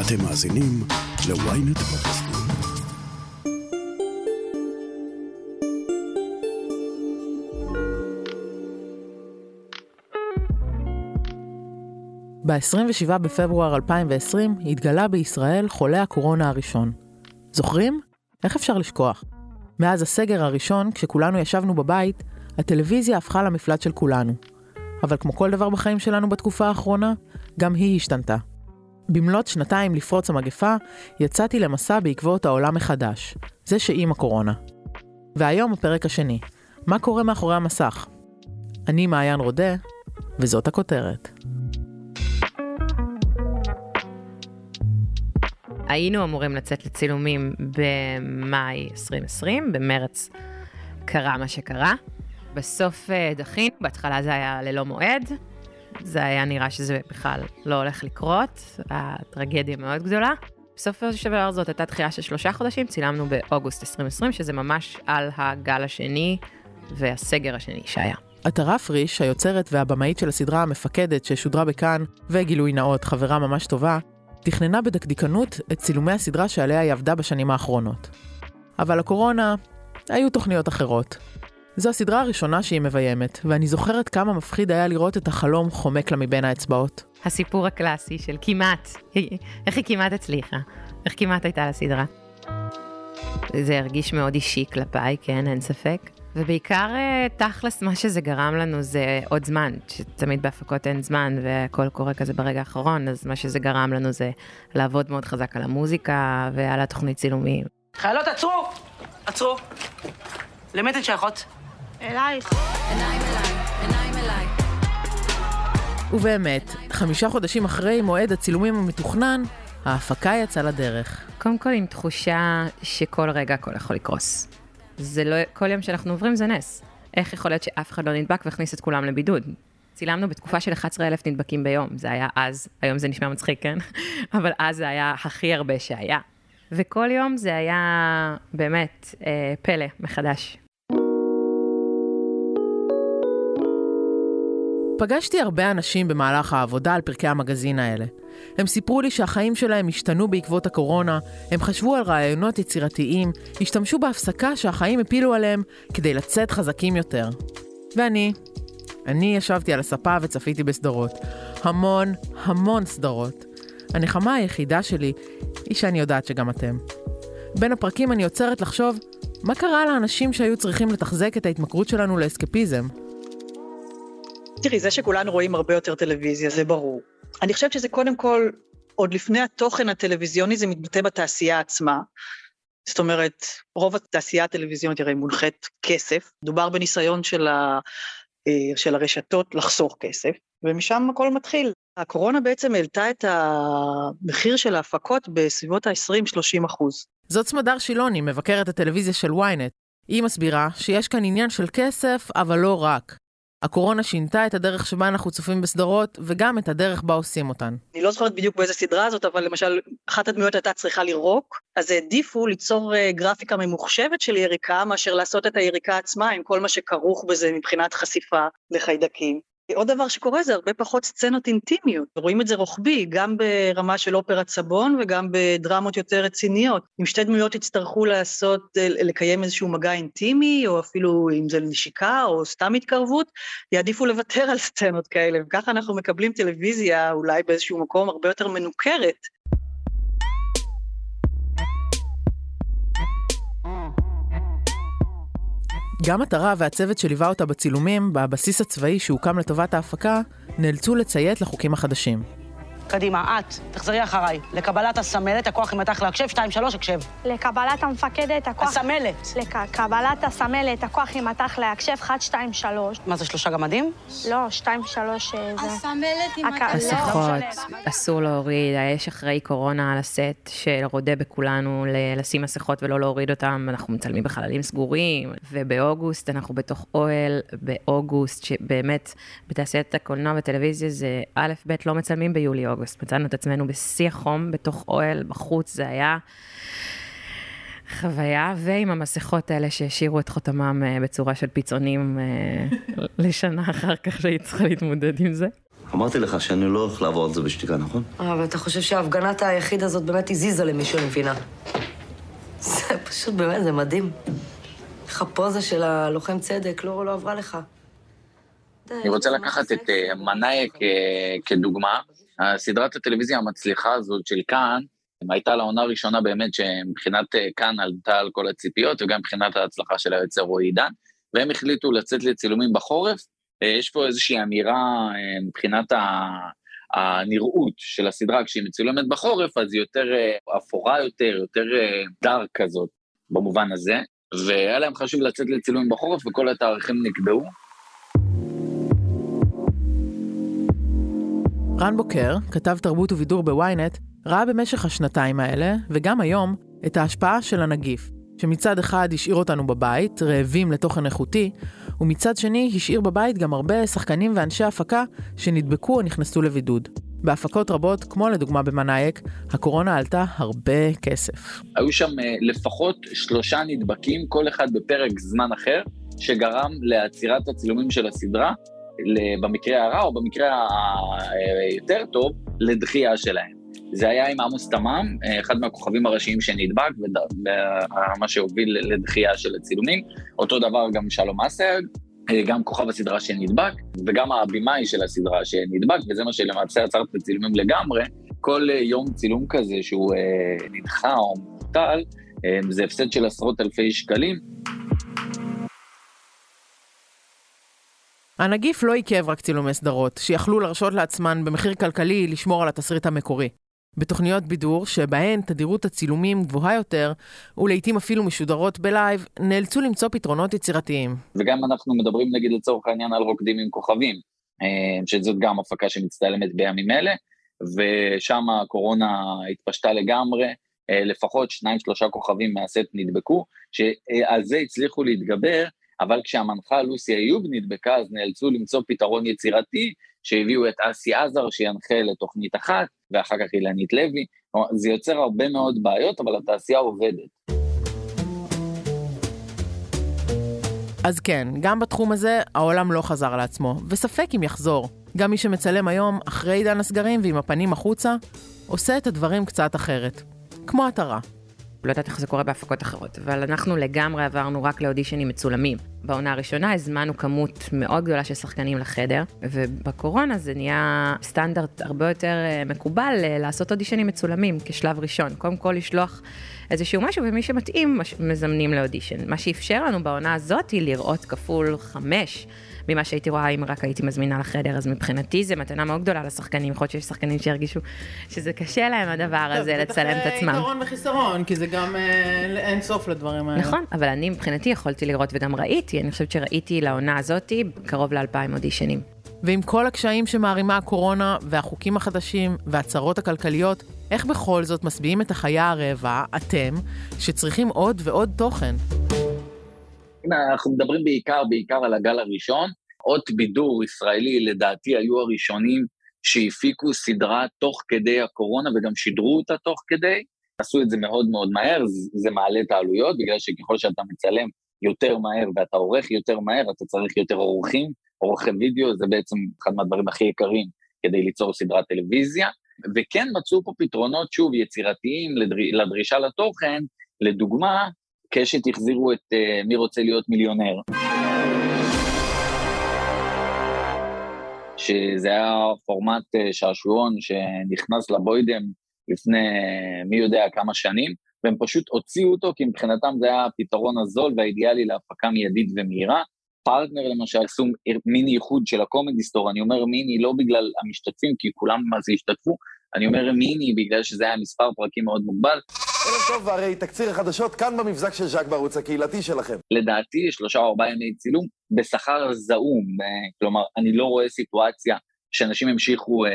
אתם מאזינים ל-ynet פודקאסטים. ב-27 בפברואר 2020 התגלה בישראל חולה הקורונה הראשון. זוכרים? איך אפשר לשכוח? מאז הסגר הראשון, כשכולנו ישבנו בבית, הטלוויזיה הפכה למפלט של כולנו. אבל כמו כל דבר בחיים שלנו בתקופה האחרונה, גם היא השתנתה. במלאת שנתיים לפרוץ המגפה, יצאתי למסע בעקבות העולם מחדש, זה שעם הקורונה. והיום הפרק השני, מה קורה מאחורי המסך? אני מעיין רודה, וזאת הכותרת. היינו אמורים לצאת לצילומים במאי 2020, במרץ קרה מה שקרה. בסוף אה, דחינו, בהתחלה זה היה ללא מועד, זה היה נראה שזה בכלל לא הולך לקרות, הטרגדיה מאוד גדולה. בסופו של דבר זאת הייתה דחייה של שלושה חודשים, צילמנו באוגוסט 2020, שזה ממש על הגל השני והסגר השני שהיה. עטרה פריש, היוצרת והבמאית של הסדרה המפקדת ששודרה בכאן, וגילוי נאות, חברה ממש טובה, תכננה בדקדיקנות את צילומי הסדרה שעליה היא עבדה בשנים האחרונות. אבל הקורונה, היו תוכניות אחרות. זו הסדרה הראשונה שהיא מביימת, ואני זוכרת כמה מפחיד היה לראות את החלום חומק לה מבין האצבעות. הסיפור הקלאסי של כמעט, איך היא כמעט הצליחה, איך כמעט הייתה לסדרה. זה הרגיש מאוד אישי כלפיי, כן, אין ספק. ובעיקר אה, תכלס מה שזה גרם לנו זה עוד זמן, שתמיד בהפקות אין זמן והכל קורה כזה ברגע האחרון, אז מה שזה גרם לנו זה לעבוד מאוד חזק על המוזיקה ועל התוכנית צילומים. חיילות עצרו! עצרו. למי אתן שייכות? אלייך. ובאמת, חמישה חודשים אחרי מועד הצילומים המתוכנן, ההפקה יצאה לדרך. קודם כל עם תחושה שכל רגע הכל יכול לקרוס. זה לא, כל יום שאנחנו עוברים זה נס. איך יכול להיות שאף אחד לא נדבק והכניס את כולם לבידוד? צילמנו בתקופה של 11,000 נדבקים ביום, זה היה אז, היום זה נשמע מצחיק, כן? אבל אז זה היה הכי הרבה שהיה. וכל יום זה היה באמת אה, פלא מחדש. פגשתי הרבה אנשים במהלך העבודה על פרקי המגזין האלה. הם סיפרו לי שהחיים שלהם השתנו בעקבות הקורונה, הם חשבו על רעיונות יצירתיים, השתמשו בהפסקה שהחיים הפילו עליהם כדי לצאת חזקים יותר. ואני, אני ישבתי על הספה וצפיתי בסדרות. המון, המון סדרות. הנחמה היחידה שלי היא שאני יודעת שגם אתם. בין הפרקים אני עוצרת לחשוב, מה קרה לאנשים שהיו צריכים לתחזק את ההתמכרות שלנו לאסקפיזם? תראי, זה שכולנו רואים הרבה יותר טלוויזיה, זה ברור. אני חושבת שזה קודם כל, עוד לפני התוכן הטלוויזיוני, זה מתבטא בתעשייה עצמה. זאת אומרת, רוב התעשייה הטלוויזיונית הרי מונחית כסף, מדובר בניסיון של, ה, אה, של הרשתות לחסוך כסף, ומשם הכל מתחיל. הקורונה בעצם העלתה את המחיר של ההפקות בסביבות ה-20-30 אחוז. זאת סמדר שילוני, מבקרת הטלוויזיה של ynet. היא מסבירה שיש כאן עניין של כסף, אבל לא רק. הקורונה שינתה את הדרך שבה אנחנו צופים בסדרות, וגם את הדרך בה עושים אותן. אני לא זוכרת בדיוק באיזה סדרה זאת, אבל למשל, אחת הדמויות הייתה צריכה לירוק, אז העדיפו ליצור uh, גרפיקה ממוחשבת של יריקה, מאשר לעשות את היריקה עצמה, עם כל מה שכרוך בזה מבחינת חשיפה לחיידקים. עוד דבר שקורה זה הרבה פחות סצנות אינטימיות, רואים את זה רוחבי, גם ברמה של אופרת סבון וגם בדרמות יותר רציניות. אם שתי דמויות יצטרכו לעשות, אה, לקיים איזשהו מגע אינטימי, או אפילו אם זה נשיקה או סתם התקרבות, יעדיפו לוותר על סצנות כאלה, וככה אנחנו מקבלים טלוויזיה אולי באיזשהו מקום הרבה יותר מנוכרת, גם מטרה והצוות שליווה אותה בצילומים, בבסיס הצבאי שהוקם לטובת ההפקה, נאלצו לציית לחוקים החדשים. קדימה, את, תחזרי אחריי. לקבלת הסמלת, הכוח ימתח להקשב, 2-3, הקשב. לקבלת המפקדת, הכוח... הסמלת. לקבלת הסמלת, הכוח ימתח להקשב, 1, 2, 3. מה זה, שלושה גמדים? לא, 2, 3 זה... הסמלת הכ... מסכות, לא, אסור להוריד, יש אחראי קורונה על הסט שרודה בכולנו ל- לשים מסכות ולא להוריד אותם, אנחנו מצלמים בחללים סגורים, ובאוגוסט אנחנו בתוך אוהל, באוגוסט, שבאמת בתעשיית הקולנוע והטלוויזיה זה א', ב', לא מצלמים ביולי-אוגוסט, מצאנו את עצמנו בשיא החום, בתוך אוהל, בחוץ, זה היה... חוויה, ועם המסכות האלה שהשאירו את חותמם אה, בצורה של פיצונים אה, לשנה אחר כך שהיא צריכה להתמודד עם זה. אמרתי לך שאני לא הולך לעבור על זה בשתיקה, נכון? אה, אבל אתה חושב שהפגנת היחיד הזאת באמת הזיזה למישהו, אני מבינה. זה פשוט באמת, זה מדהים. איך הפוזה של הלוחם צדק לא, לא עברה לך. אני רוצה לקחת את אה, מנאייק אה, כדוגמה. הסדרת הטלוויזיה המצליחה הזאת של כאן, הייתה לה עונה ראשונה באמת שמבחינת אה, כאן עלתה על כל הציפיות, וגם מבחינת ההצלחה של היוצר רועי עידן, והם החליטו לצאת לצילומים בחורף. יש פה איזושהי אמירה מבחינת הנראות של הסדרה, כשהיא מצולמת בחורף, אז היא יותר אפורה יותר, יותר דארק כזאת, במובן הזה. והיה להם חשוב לצאת לצילומים בחורף, וכל התאריכים נקבעו. רן בוקר, כתב תרבות ובידור בוויינט, ראה במשך השנתיים האלה, וגם היום, את ההשפעה של הנגיף, שמצד אחד השאיר אותנו בבית, רעבים לתוכן איכותי, ומצד שני השאיר בבית גם הרבה שחקנים ואנשי הפקה שנדבקו או נכנסו לבידוד. בהפקות רבות, כמו לדוגמה במנאייק, הקורונה עלתה הרבה כסף. היו שם אה, לפחות שלושה נדבקים, כל אחד בפרק זמן אחר, שגרם לעצירת הצילומים של הסדרה, במקרה הרע או במקרה היותר טוב, לדחייה שלהם. זה היה עם עמוס תמם, אה, אחד מהכוכבים הראשיים שנדבק, ומה שהוביל לדחייה של הצילומים. אותו דבר גם שלום אסייג, אה, גם כוכב הסדרה שנדבק, וגם הבמאי של הסדרה שנדבק, וזה מה שלמעשה עצר את הצילומים לגמרי. כל אה, יום צילום כזה שהוא נדחה או מוטל, זה הפסד של עשרות אלפי שקלים. הנגיף לא עיכב רק צילומי סדרות, שיכלו להרשות לעצמן במחיר כלכלי לשמור על התסריט המקורי. בתוכניות בידור, שבהן תדירות הצילומים גבוהה יותר, ולעיתים אפילו משודרות בלייב, נאלצו למצוא פתרונות יצירתיים. וגם אנחנו מדברים נגיד לצורך העניין על רוקדים עם כוכבים, אה, שזאת גם הפקה שמצטלמת בימים אלה, ושם הקורונה התפשטה לגמרי, אה, לפחות שניים שלושה כוכבים מהסט נדבקו, שעל זה הצליחו להתגבר, אבל כשהמנחה לוסי איוב נדבקה, אז נאלצו למצוא פתרון יצירתי, שהביאו את אסי עזר שינחה לתוכנית אחת, ואחר כך אילנית לוי. זה יוצר הרבה מאוד בעיות, אבל התעשייה עובדת. אז כן, גם בתחום הזה העולם לא חזר לעצמו, וספק אם יחזור. גם מי שמצלם היום, אחרי עידן הסגרים ועם הפנים החוצה, עושה את הדברים קצת אחרת. כמו עטרה. לא יודעת איך זה קורה בהפקות אחרות, אבל אנחנו לגמרי עברנו רק לאודישנים מצולמים. בעונה הראשונה הזמנו כמות מאוד גדולה של שחקנים לחדר, ובקורונה זה נהיה סטנדרט הרבה יותר אה, מקובל אה, לעשות אודישנים מצולמים כשלב ראשון. קודם כל לשלוח איזשהו משהו, ומי שמתאים מזמנים לאודישן. מה שאפשר לנו בעונה הזאת היא לראות כפול חמש. ממה שהייתי רואה אם רק הייתי מזמינה לחדר, אז מבחינתי זה מתנה מאוד גדולה לשחקנים, יכול להיות שיש שחקנים שירגישו שזה קשה להם הדבר הזה לצלם את עצמם. זה יתרון וחיסרון, כי זה גם אה, אין סוף לדברים האלה. נכון, אבל אני מבחינתי יכולתי לראות וגם ראיתי, אני חושבת שראיתי לעונה הזאתי קרוב לאלפיים אודישנים. ועם כל הקשיים שמערימה הקורונה והחוקים החדשים והצרות הכלכליות, איך בכל זאת משביעים את החיה הרעבה, אתם, שצריכים עוד ועוד תוכן? אנחנו מדברים בעיקר, בעיקר על הגל הראשון. אות בידור ישראלי, לדעתי, היו הראשונים שהפיקו סדרה תוך כדי הקורונה וגם שידרו אותה תוך כדי. עשו את זה מאוד מאוד מהר, זה מעלה את העלויות, בגלל שככל שאתה מצלם יותר מהר ואתה עורך יותר מהר, אתה צריך יותר עורכים, עורכי וידאו, זה בעצם אחד מהדברים הכי יקרים כדי ליצור סדרת טלוויזיה. וכן מצאו פה פתרונות, שוב, יצירתיים לדרישה לתוכן, לדוגמה, קשת החזירו את uh, מי רוצה להיות מיליונר. שזה היה פורמט uh, שעשועון שנכנס לבוידם לפני uh, מי יודע כמה שנים, והם פשוט הוציאו אותו כי מבחינתם זה היה הפתרון הזול והאידיאלי להפקה מיידית ומהירה. פרטנר למשל עשו מיני איחוד של הקומדי סטור, אני אומר מיני לא בגלל המשתתפים, כי כולם שם השתתפו, אני אומר מיני בגלל שזה היה מספר פרקים מאוד מוגבל. ערב טוב, והרי תקציר החדשות כאן במבזק של ז'אק בערוץ הקהילתי שלכם. לדעתי, שלושה או ארבעה ימי צילום בשכר זעום. אה, כלומר, אני לא רואה סיטואציה שאנשים ימשיכו אה,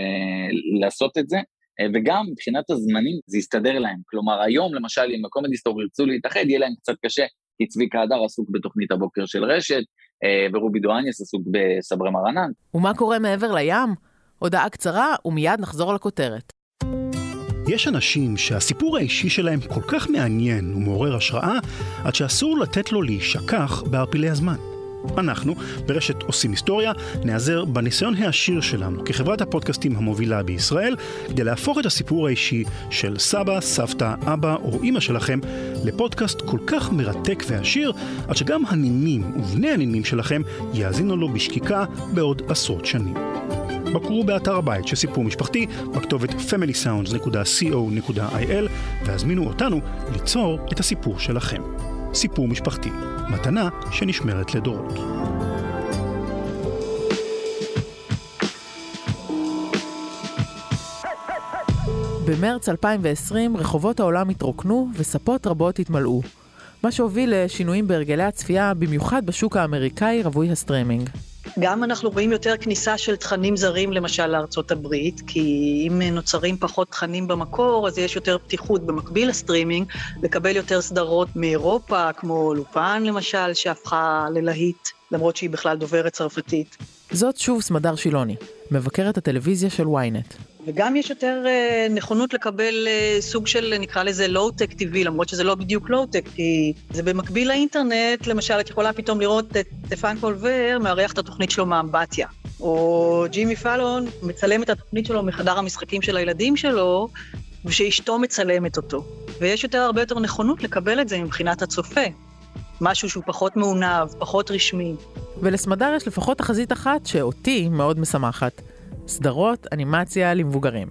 לעשות את זה, אה, וגם מבחינת הזמנים זה יסתדר להם. כלומר, היום, למשל, אם הקומדי סטור ירצו להתאחד, יהיה להם קצת קשה, כי צביקה הדר עסוק בתוכנית הבוקר של רשת, אה, ורובי דואניאס עסוק בסברי מרנן. ומה קורה מעבר לים? הודעה קצרה ומיד נחזור לכותרת. יש אנשים שהסיפור האישי שלהם כל כך מעניין ומעורר השראה, עד שאסור לתת לו להישכח בערפילי הזמן. אנחנו, ברשת עושים היסטוריה, נעזר בניסיון העשיר שלנו כחברת הפודקאסטים המובילה בישראל, כדי להפוך את הסיפור האישי של סבא, סבתא, אבא או אימא שלכם לפודקאסט כל כך מרתק ועשיר, עד שגם הנינים ובני הנינים שלכם יאזינו לו בשקיקה בעוד עשרות שנים. בקרו באתר הבית של סיפור משפחתי בכתובת familysounds.co.il והזמינו אותנו ליצור את הסיפור שלכם. סיפור משפחתי, מתנה שנשמרת לדורות. במרץ 2020 רחובות העולם התרוקנו וספות רבות התמלאו, מה שהוביל לשינויים בהרגלי הצפייה, במיוחד בשוק האמריקאי רווי הסטרימינג. גם אנחנו רואים יותר כניסה של תכנים זרים, למשל לארצות הברית, כי אם נוצרים פחות תכנים במקור, אז יש יותר פתיחות במקביל לסטרימינג, לקבל יותר סדרות מאירופה, כמו לופן למשל, שהפכה ללהיט, למרות שהיא בכלל דוברת צרפתית. זאת שוב סמדר שילוני, מבקרת הטלוויזיה של ynet. וגם יש יותר uh, נכונות לקבל uh, סוג של, נקרא לזה לואו-טק טבעי, למרות שזה לא בדיוק לואו-טק, כי זה במקביל לאינטרנט, למשל, את יכולה פתאום לראות את סטפן קולבר מארח את התוכנית שלו מאמבטיה. או ג'ימי פאלון מצלם את התוכנית שלו מחדר המשחקים של הילדים שלו, ושאשתו מצלמת אותו. ויש יותר, הרבה יותר נכונות לקבל את זה מבחינת הצופה. משהו שהוא פחות מעונב, פחות רשמי. ולסמדר יש לפחות תחזית אחת שאותי מאוד משמחת. סדרות אנימציה למבוגרים.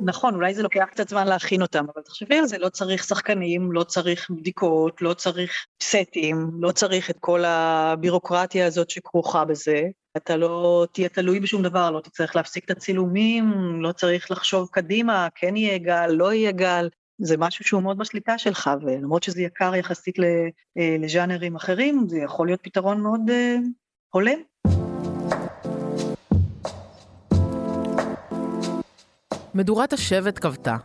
נכון, אולי זה לוקח קצת זמן להכין אותם, אבל תחשבי על זה, לא צריך שחקנים, לא צריך בדיקות, לא צריך סטים, לא צריך את כל הבירוקרטיה הזאת שכרוכה בזה. אתה לא תהיה תלוי בשום דבר, לא תצטרך להפסיק את הצילומים, לא צריך לחשוב קדימה, כן יהיה גל, לא יהיה גל. זה משהו שהוא מאוד בשליטה שלך, ולמרות שזה יקר יחסית אה, לז'אנרים אחרים, זה יכול להיות פתרון מאוד uh, הולם. מדורת השבט כבתה.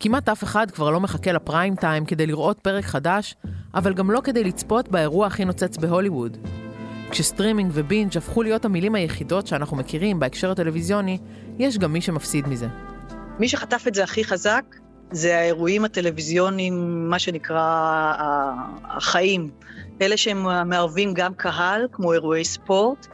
כמעט אף אחד כבר לא מחכה לפריים טיים כדי לראות פרק חדש, אבל גם לא כדי לצפות באירוע הכי נוצץ בהוליווד. כשסטרימינג ו binge הפכו להיות המילים היחידות שאנחנו מכירים בהקשר הטלוויזיוני, יש גם מי שמפסיד מזה. מי שחטף את זה הכי חזק זה האירועים הטלוויזיוניים, מה שנקרא, החיים. אלה שהם מערבים גם קהל, כמו אירועי ספורט,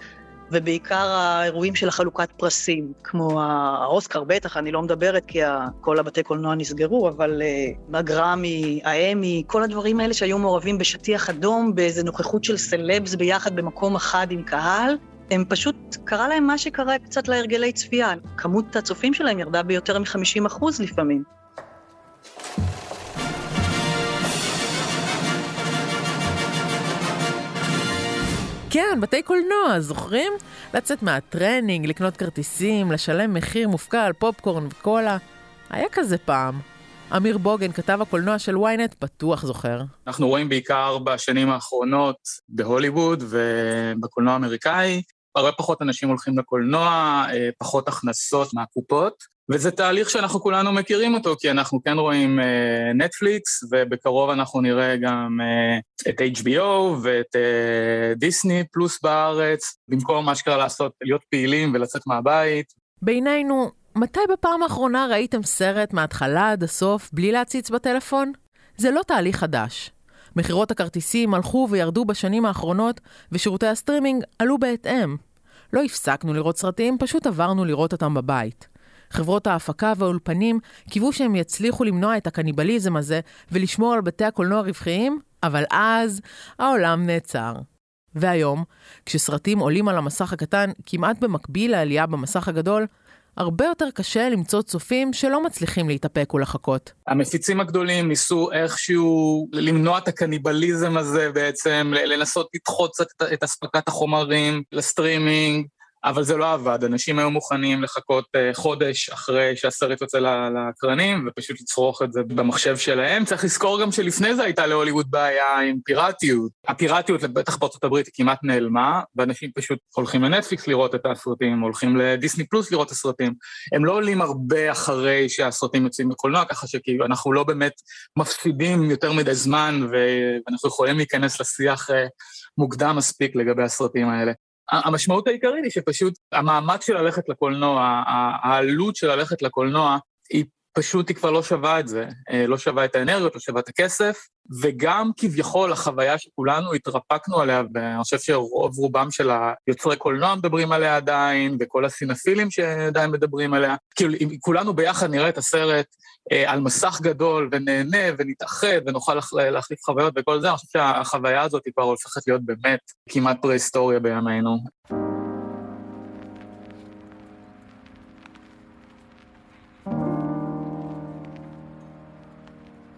ובעיקר האירועים של החלוקת פרסים, כמו האוסקר בטח, אני לא מדברת כי כל הבתי קולנוע נסגרו, אבל uh, הגרמי, האמי, כל הדברים האלה שהיו מעורבים בשטיח אדום, באיזה נוכחות של סלבס ביחד במקום אחד עם קהל, הם פשוט, קרה להם מה שקרה קצת להרגלי צפייה. כמות הצופים שלהם ירדה ביותר מ-50 אחוז לפעמים. כן, בתי קולנוע, זוכרים? לצאת מהטרנינג, לקנות כרטיסים, לשלם מחיר מופקע על פופקורן וקולה. היה כזה פעם. אמיר בוגן, כתב הקולנוע של ynet, בטוח זוכר. אנחנו רואים בעיקר בשנים האחרונות בהוליווד ובקולנוע האמריקאי, הרבה פחות אנשים הולכים לקולנוע, אה, פחות הכנסות מהקופות. וזה תהליך שאנחנו כולנו מכירים אותו, כי אנחנו כן רואים נטפליקס, uh, ובקרוב אנחנו נראה גם uh, את HBO ואת דיסני uh, פלוס בארץ, במקום מה שקרה לעשות, להיות פעילים ולצאת מהבית. בינינו, מתי בפעם האחרונה ראיתם סרט מההתחלה עד הסוף בלי להציץ בטלפון? זה לא תהליך חדש. מכירות הכרטיסים הלכו וירדו בשנים האחרונות, ושירותי הסטרימינג עלו בהתאם. לא הפסקנו לראות סרטים, פשוט עברנו לראות אותם בבית. חברות ההפקה והאולפנים קיוו שהם יצליחו למנוע את הקניבליזם הזה ולשמור על בתי הקולנוע רווחיים, אבל אז העולם נעצר. והיום, כשסרטים עולים על המסך הקטן כמעט במקביל לעלייה במסך הגדול, הרבה יותר קשה למצוא צופים שלא מצליחים להתאפק ולחכות. המפיצים הגדולים ניסו איכשהו למנוע את הקניבליזם הזה בעצם, לנסות לדחות קצת את אספקת החומרים לסטרימינג, אבל זה לא עבד, אנשים היו מוכנים לחכות uh, חודש אחרי שהסרט יוצא לקרנים, ופשוט לצרוך את זה במחשב שלהם. צריך לזכור גם שלפני זה הייתה להוליווד בעיה עם פיראטיות. הפיראטיות, בטח בארצות הברית, היא כמעט נעלמה, ואנשים פשוט הולכים לנטפליקס לראות את הסרטים, הולכים לדיסני פלוס לראות את הסרטים. הם לא עולים הרבה אחרי שהסרטים יוצאים בקולנוע, ככה שכאילו אנחנו לא באמת מפסידים יותר מדי זמן, ואנחנו יכולים להיכנס לשיח uh, מוקדם מספיק לגבי הסרטים האלה. המשמעות העיקרית היא שפשוט המאמץ של ללכת לקולנוע, העלות של ללכת לקולנוע, היא פשוט היא כבר לא שווה את זה, אה, לא שווה את האנרגיות, לא שווה את הכסף, וגם כביכול החוויה שכולנו התרפקנו עליה, ואני חושב שרוב רובם של היוצרי קולנוע מדברים עליה עדיין, וכל הסינפילים שעדיין מדברים עליה, כאילו כולנו ביחד נראה את הסרט אה, על מסך גדול ונהנה ונתאחד ונוכל להחליף חוויות וכל זה, אני חושב שהחוויה הזאת היא כבר הופכת להיות באמת כמעט פרה-היסטוריה בימינו.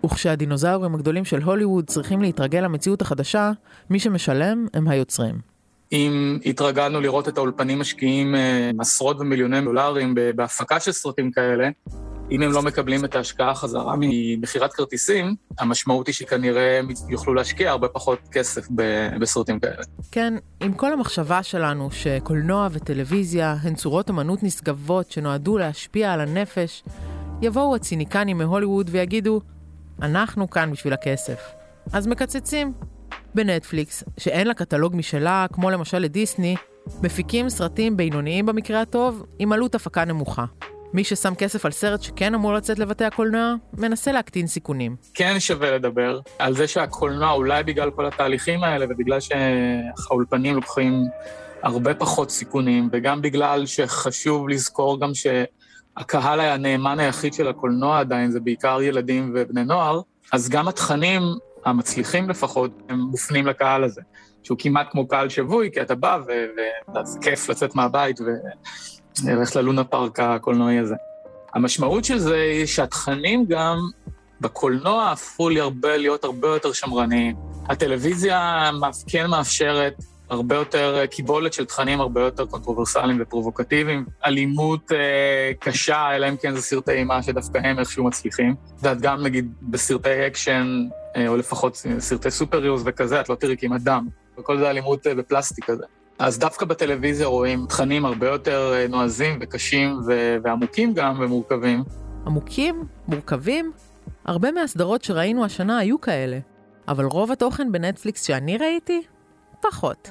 וכשהדינוזאורים הגדולים של הוליווד צריכים להתרגל למציאות החדשה, מי שמשלם הם היוצרים. אם התרגלנו לראות את האולפנים משקיעים אה, עשרות ומיליוני דולרים בהפקה של סרטים כאלה, אם הם לא מקבלים את ההשקעה חזרה ממכירת כרטיסים, המשמעות היא שכנראה יוכלו להשקיע הרבה פחות כסף בסרטים כאלה. כן, עם כל המחשבה שלנו שקולנוע וטלוויזיה הן צורות אמנות נשגבות שנועדו להשפיע על הנפש, יבואו הציניקנים מהוליווד ויגידו, אנחנו כאן בשביל הכסף. אז מקצצים. בנטפליקס, שאין לה קטלוג משלה, כמו למשל לדיסני, מפיקים סרטים בינוניים במקרה הטוב, עם עלות הפקה נמוכה. מי ששם כסף על סרט שכן אמור לצאת לבתי הקולנוע, מנסה להקטין סיכונים. כן שווה לדבר על זה שהקולנוע, אולי בגלל כל התהליכים האלה ובגלל שהאולפנים לוקחים הרבה פחות סיכונים, וגם בגלל שחשוב לזכור גם ש... הקהל הנאמן היחיד של הקולנוע עדיין זה בעיקר ילדים ובני נוער, אז גם התכנים המצליחים לפחות, הם מופנים לקהל הזה, שהוא כמעט כמו קהל שבוי, כי אתה בא וזה כיף לצאת מהבית וללכת ללונה פארק הקולנועי הזה. המשמעות של זה היא שהתכנים גם בקולנוע הפכו להיות הרבה יותר שמרניים. הטלוויזיה כן מאפשרת הרבה יותר אה, קיבולת של תכנים הרבה יותר קונטרוברסליים ופרובוקטיביים. אלימות אה, קשה, אלא אם כן זה סרטי אימה שדווקא הם איכשהו מצליחים. את יודעת, גם נגיד בסרטי אקשן, אה, או לפחות סרטי superheroes וכזה, את לא תראי כמעט דם. וכל זה אלימות אה, בפלסטיק כזה. אז דווקא בטלוויזיה רואים תכנים הרבה יותר אה, נועזים וקשים ו- ועמוקים גם ומורכבים. עמוקים? מורכבים? הרבה מהסדרות שראינו השנה היו כאלה. אבל רוב התוכן בנטפליקס שאני ראיתי פחות.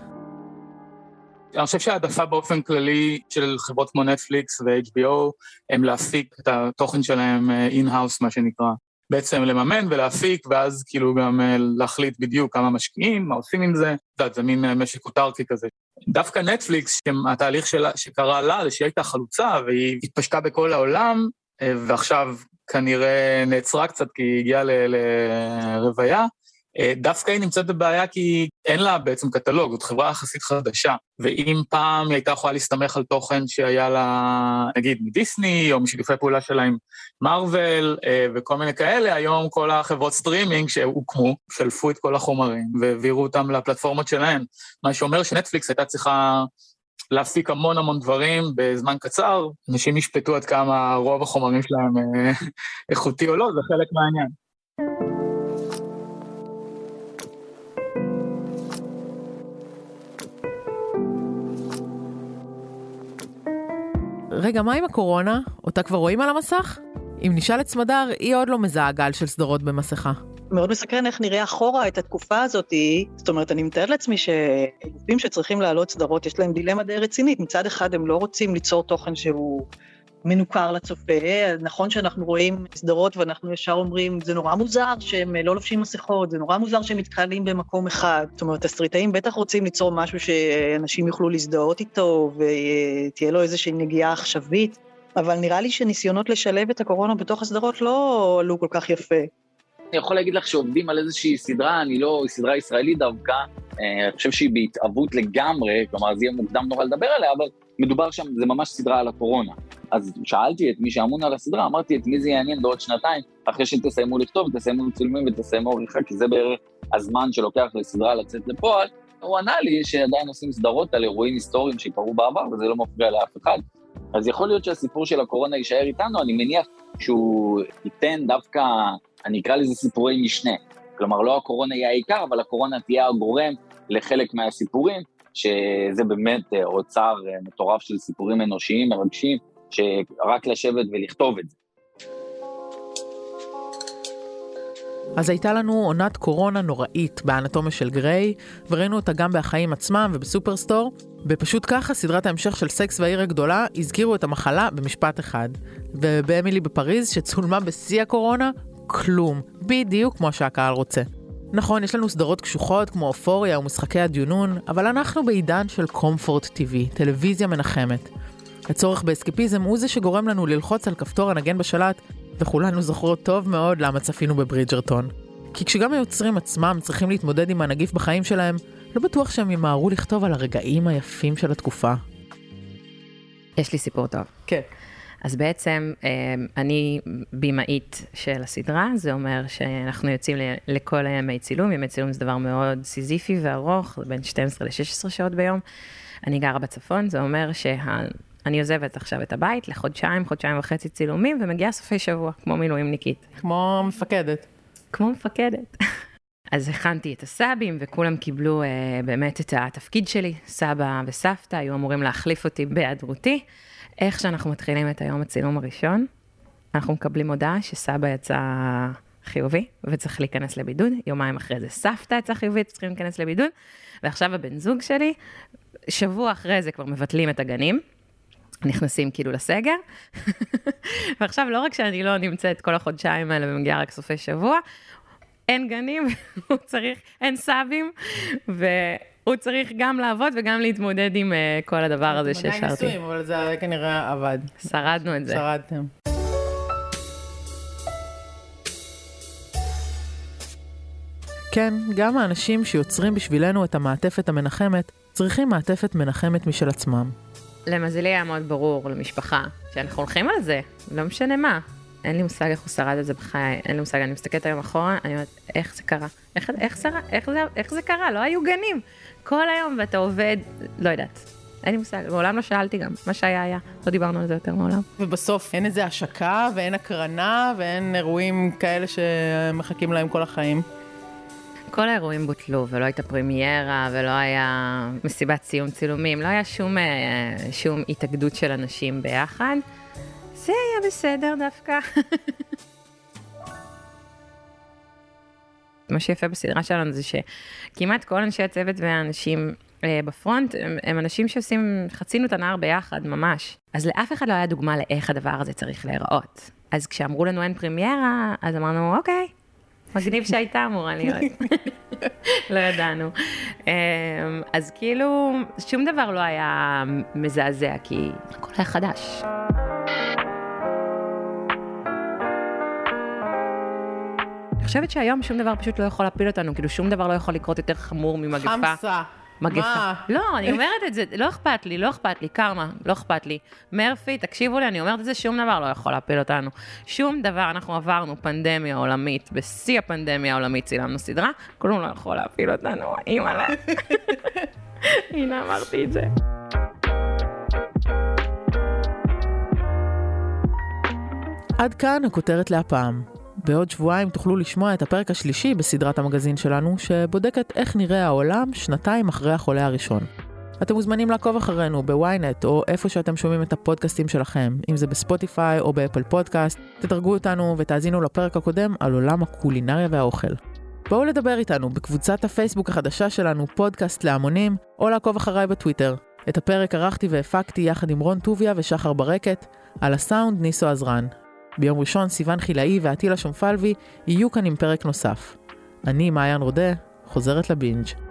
אני חושב שהעדפה באופן כללי של חברות כמו נטפליקס ו-HBO הם להפיק את התוכן שלהם in-house, מה שנקרא. בעצם לממן ולהפיק, ואז כאילו גם אה, להחליט בדיוק כמה משקיעים, מה עושים עם זה. את יודעת, זה מין אה, משק אוטרקי כזה. דווקא נטפליקס, התהליך שלה, שקרה לה, זה שהיא הייתה חלוצה, והיא התפשטה בכל העולם, אה, ועכשיו כנראה נעצרה קצת כי היא הגיעה לרוויה. אה, דווקא היא נמצאת בבעיה כי אין לה בעצם קטלוג, זאת חברה יחסית חדשה. ואם פעם היא הייתה יכולה להסתמך על תוכן שהיה לה, נגיד, מדיסני, או משיתופי פעולה שלה עם מארוול אה, וכל מיני כאלה, היום כל החברות סטרימינג שהוקמו, שלפו את כל החומרים והעבירו אותם לפלטפורמות שלהן. מה שאומר שנטפליקס הייתה צריכה להפיק המון המון דברים בזמן קצר, אנשים ישפטו עד כמה רוב החומרים שלהם אה, איכותי או לא, זה חלק מהעניין. רגע, מה עם הקורונה? אותה כבר רואים על המסך? אם נשאל את סמדר, היא עוד לא מזהה גל של סדרות במסכה. מאוד מסקרן איך נראה אחורה את התקופה הזאת. זאת אומרת, אני מתאר לעצמי שגופים שצריכים להעלות סדרות, יש להם דילמה די רצינית. מצד אחד, הם לא רוצים ליצור תוכן שהוא מנוכר לצופה. נכון שאנחנו רואים סדרות ואנחנו ישר אומרים, זה נורא מוזר שהם לא לובשים מסכות, זה נורא מוזר שהם מתקהלים במקום אחד. זאת אומרת, תסריטאים בטח רוצים ליצור משהו שאנשים יוכלו להזדהות איתו ותהיה לו איזושהי נגיעה עכשווית, אבל נראה לי שניסיונות לשלב את הקורונה בתוך הסדרות לא עלו כל כך יפה. אני יכול להגיד לך שעובדים על איזושהי סדרה, אני לא, סדרה ישראלית דווקא, אה, אני חושב שהיא בהתאבות לגמרי, כלומר זה יהיה מוקדם נורא לדבר עליה, אבל מדובר שם, זה ממש סדרה על הקורונה. אז שאלתי את מי שאמון על הסדרה, אמרתי את מי זה יעניין בעוד שנתיים, אחרי שתסיימו לכתוב, תסיימו צילומים ותסיימו עריכה, כי זה בערך הזמן שלוקח לסדרה לצאת לפועל. הוא ענה לי שעדיין עושים סדרות על אירועים היסטוריים שקרו בעבר, וזה לא מפריע לאף אחד. אז יכול להיות שהסיפור של הקורונה יישאר איתנו, אני מניח שהוא ייתן דווקא, אני אקרא לזה סיפורי משנה. כלומר, לא הקורונה יהיה העיקר, אבל הקורונה תהיה הגורם לחלק מהסיפורים, שזה באמת אה, אוצר אה, מטורף של סיפורים אנושיים, מרגשים, שרק לשבת ולכתוב את זה. אז הייתה לנו עונת קורונה נוראית באנטומיה של גריי, וראינו אותה גם בחיים עצמם ובסופרסטור, ופשוט ככה סדרת ההמשך של סקס והעיר הגדולה הזכירו את המחלה במשפט אחד. ובאמילי בפריז, שצולמה בשיא הקורונה, כלום. בדיוק כמו שהקהל רוצה. נכון, יש לנו סדרות קשוחות כמו אופוריה ומשחקי הדיונון, אבל אנחנו בעידן של קומפורט TV, טלוויזיה מנחמת. הצורך באסקפיזם הוא זה שגורם לנו ללחוץ על כפתור הנגן בשלט, וכולנו זוכרות טוב מאוד למה צפינו בברידג'רטון. כי כשגם היוצרים עצמם צריכים להתמודד עם הנגיף בחיים שלהם, לא בטוח שהם ימהרו לכתוב על הרגעים היפים של התקופה. יש לי סיפור טוב. כן. אז בעצם אה, אני בימאית של הסדרה, זה אומר שאנחנו יוצאים לכל ימי צילום, ימי צילום זה דבר מאוד סיזיפי וארוך, בין 12 ל-16 שעות ביום. אני גרה בצפון, זה אומר שאני עוזבת עכשיו את הבית לחודשיים, חודשיים וחצי צילומים, ומגיעה סופי שבוע, כמו מילואימניקית. כמו מפקדת. כמו מפקדת. אז הכנתי את הסבים, וכולם קיבלו אה, באמת את התפקיד שלי. סבא וסבתא היו אמורים להחליף אותי בהיעדרותי. איך שאנחנו מתחילים את היום הצילום הראשון, אנחנו מקבלים הודעה שסבא יצא חיובי וצריך להיכנס לבידוד, יומיים אחרי זה סבתא יצאה חיובית, צריכים להיכנס לבידוד, ועכשיו הבן זוג שלי, שבוע אחרי זה כבר מבטלים את הגנים, נכנסים כאילו לסגר, ועכשיו לא רק שאני לא נמצאת כל החודשיים האלה ומגיעה רק סופי שבוע, אין גנים, הוא צריך, אין סבים, והוא צריך גם לעבוד וגם להתמודד עם uh, כל הדבר הזה שהשארתי. עדיין נשואים, אבל זה כנראה עבד. שרדנו את זה. שרדתם. כן, גם האנשים שיוצרים בשבילנו את המעטפת המנחמת, צריכים מעטפת מנחמת משל עצמם. למזלי היה מאוד ברור למשפחה שאנחנו הולכים על זה, לא משנה מה. אין לי מושג איך הוא שרד את זה בחיי, אין לי מושג, אני מסתכלת היום אחורה, אני אומרת, איך זה קרה? איך, איך, שרד, איך, זה, איך זה קרה? לא היו גנים. כל היום ואתה עובד, לא יודעת. אין לי מושג, מעולם לא שאלתי גם, מה שהיה היה, לא דיברנו על זה יותר מעולם. ובסוף אין איזה השקה ואין הקרנה ואין אירועים כאלה שמחכים להם כל החיים. כל האירועים בוטלו, ולא הייתה פרימיירה, ולא היה מסיבת סיום צילומים, לא היה שום, אה, שום התאגדות של אנשים ביחד. זה היה בסדר דווקא. מה שיפה בסדרה שלנו זה שכמעט כל אנשי הצוות והאנשים אה, בפרונט הם, הם אנשים שעושים, חצינו את הנהר ביחד, ממש. אז לאף אחד לא היה דוגמה לאיך הדבר הזה צריך להיראות. אז כשאמרו לנו אין פרימיירה, אז אמרנו, אוקיי, מגניב שהייתה אמורה להיות. לא ידענו. אמ, אז כאילו, שום דבר לא היה מזעזע, כי הכל היה חדש. אני חושבת שהיום שום דבר פשוט לא יכול להפיל אותנו, כאילו שום דבר לא יכול לקרות יותר חמור ממגפה. חמסה. מגפה. מה? לא, אני אומרת את זה, לא אכפת לי, לא אכפת לי, קרמה, לא אכפת לי. מרפי, תקשיבו לי, אני אומרת את זה, שום דבר לא יכול להפיל אותנו. שום דבר, אנחנו עברנו פנדמיה עולמית, בשיא הפנדמיה העולמית צילמנו סדרה, כלום לא יכול להפיל אותנו, אימא'לה. הנה אמרתי את זה. עד כאן הכותרת להפעם. בעוד שבועיים תוכלו לשמוע את הפרק השלישי בסדרת המגזין שלנו, שבודקת איך נראה העולם שנתיים אחרי החולה הראשון. אתם מוזמנים לעקוב אחרינו בוויינט או איפה שאתם שומעים את הפודקאסטים שלכם, אם זה בספוטיפיי או באפל פודקאסט, תדרגו אותנו ותאזינו לפרק הקודם על עולם הקולינריה והאוכל. בואו לדבר איתנו בקבוצת הפייסבוק החדשה שלנו, פודקאסט להמונים, או לעקוב אחריי בטוויטר. את הפרק ערכתי והפקתי יחד עם רון טוביה ושחר ברקת, על הסאונד ניסו עזרן. ביום ראשון סיון חילאי ועטילה שומפלבי יהיו כאן עם פרק נוסף. אני, מעיין רודה, חוזרת לבינג'.